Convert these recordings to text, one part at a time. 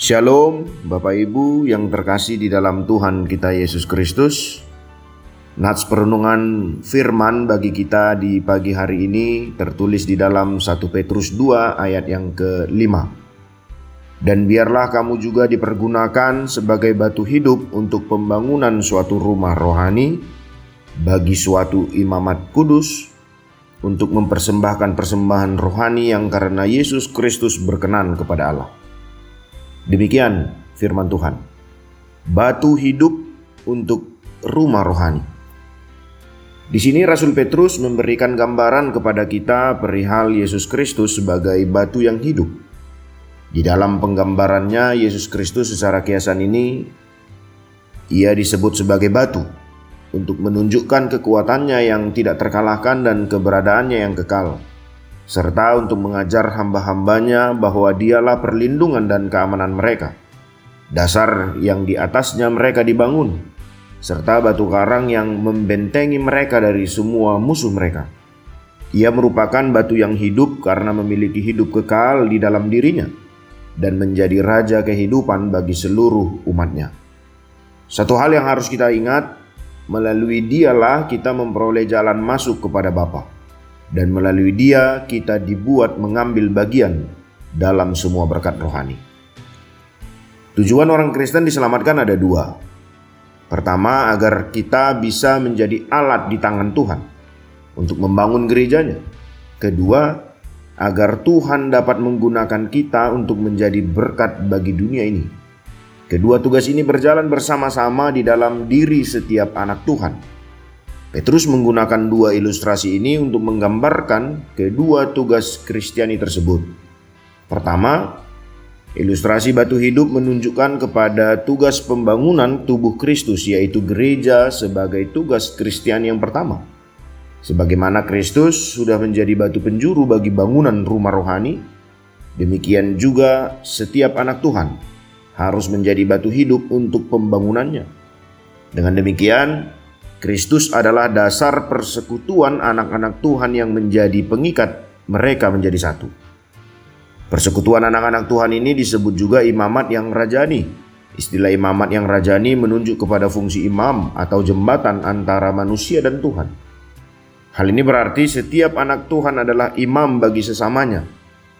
Shalom, Bapak Ibu yang terkasih di dalam Tuhan kita Yesus Kristus. Nats perenungan firman bagi kita di pagi hari ini tertulis di dalam 1 Petrus 2 ayat yang ke-5. Dan biarlah kamu juga dipergunakan sebagai batu hidup untuk pembangunan suatu rumah rohani bagi suatu imamat kudus untuk mempersembahkan persembahan rohani yang karena Yesus Kristus berkenan kepada Allah. Demikian firman Tuhan. Batu hidup untuk rumah rohani. Di sini Rasul Petrus memberikan gambaran kepada kita perihal Yesus Kristus sebagai batu yang hidup. Di dalam penggambarannya Yesus Kristus secara kiasan ini ia disebut sebagai batu untuk menunjukkan kekuatannya yang tidak terkalahkan dan keberadaannya yang kekal serta untuk mengajar hamba-hambanya bahwa dialah perlindungan dan keamanan mereka. Dasar yang di atasnya mereka dibangun, serta batu karang yang membentengi mereka dari semua musuh mereka. Ia merupakan batu yang hidup karena memiliki hidup kekal di dalam dirinya dan menjadi raja kehidupan bagi seluruh umatnya. Satu hal yang harus kita ingat, melalui dialah kita memperoleh jalan masuk kepada Bapa dan melalui dia kita dibuat mengambil bagian dalam semua berkat rohani. Tujuan orang Kristen diselamatkan ada dua. Pertama, agar kita bisa menjadi alat di tangan Tuhan untuk membangun gerejanya. Kedua, agar Tuhan dapat menggunakan kita untuk menjadi berkat bagi dunia ini. Kedua tugas ini berjalan bersama-sama di dalam diri setiap anak Tuhan Petrus menggunakan dua ilustrasi ini untuk menggambarkan kedua tugas Kristiani tersebut. Pertama, ilustrasi batu hidup menunjukkan kepada tugas pembangunan tubuh Kristus, yaitu gereja, sebagai tugas Kristiani yang pertama. Sebagaimana Kristus sudah menjadi batu penjuru bagi bangunan rumah rohani, demikian juga setiap anak Tuhan harus menjadi batu hidup untuk pembangunannya. Dengan demikian, Kristus adalah dasar persekutuan anak-anak Tuhan yang menjadi pengikat mereka menjadi satu. Persekutuan anak-anak Tuhan ini disebut juga imamat yang rajani. Istilah imamat yang rajani menunjuk kepada fungsi imam atau jembatan antara manusia dan Tuhan. Hal ini berarti setiap anak Tuhan adalah imam bagi sesamanya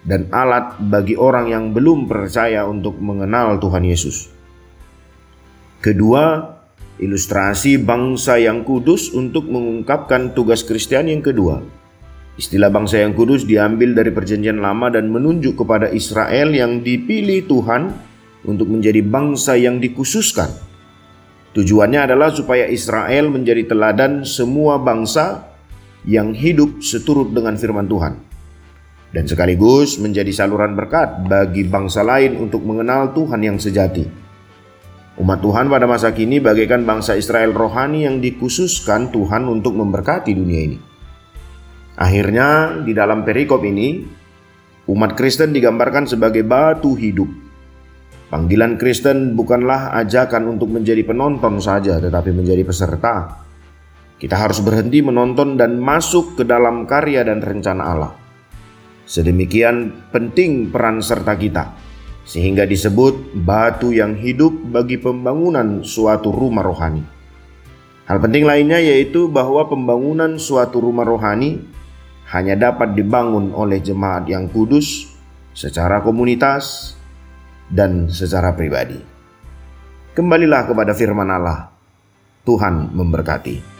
dan alat bagi orang yang belum percaya untuk mengenal Tuhan Yesus. Kedua, ilustrasi bangsa yang kudus untuk mengungkapkan tugas Kristen yang kedua. Istilah bangsa yang kudus diambil dari Perjanjian Lama dan menunjuk kepada Israel yang dipilih Tuhan untuk menjadi bangsa yang dikhususkan. Tujuannya adalah supaya Israel menjadi teladan semua bangsa yang hidup seturut dengan firman Tuhan dan sekaligus menjadi saluran berkat bagi bangsa lain untuk mengenal Tuhan yang sejati. Umat Tuhan pada masa kini bagaikan bangsa Israel rohani yang dikhususkan Tuhan untuk memberkati dunia ini. Akhirnya di dalam perikop ini, umat Kristen digambarkan sebagai batu hidup. Panggilan Kristen bukanlah ajakan untuk menjadi penonton saja, tetapi menjadi peserta. Kita harus berhenti menonton dan masuk ke dalam karya dan rencana Allah. Sedemikian penting peran serta kita sehingga disebut batu yang hidup bagi pembangunan suatu rumah rohani. Hal penting lainnya yaitu bahwa pembangunan suatu rumah rohani hanya dapat dibangun oleh jemaat yang kudus secara komunitas dan secara pribadi. Kembalilah kepada firman Allah. Tuhan memberkati.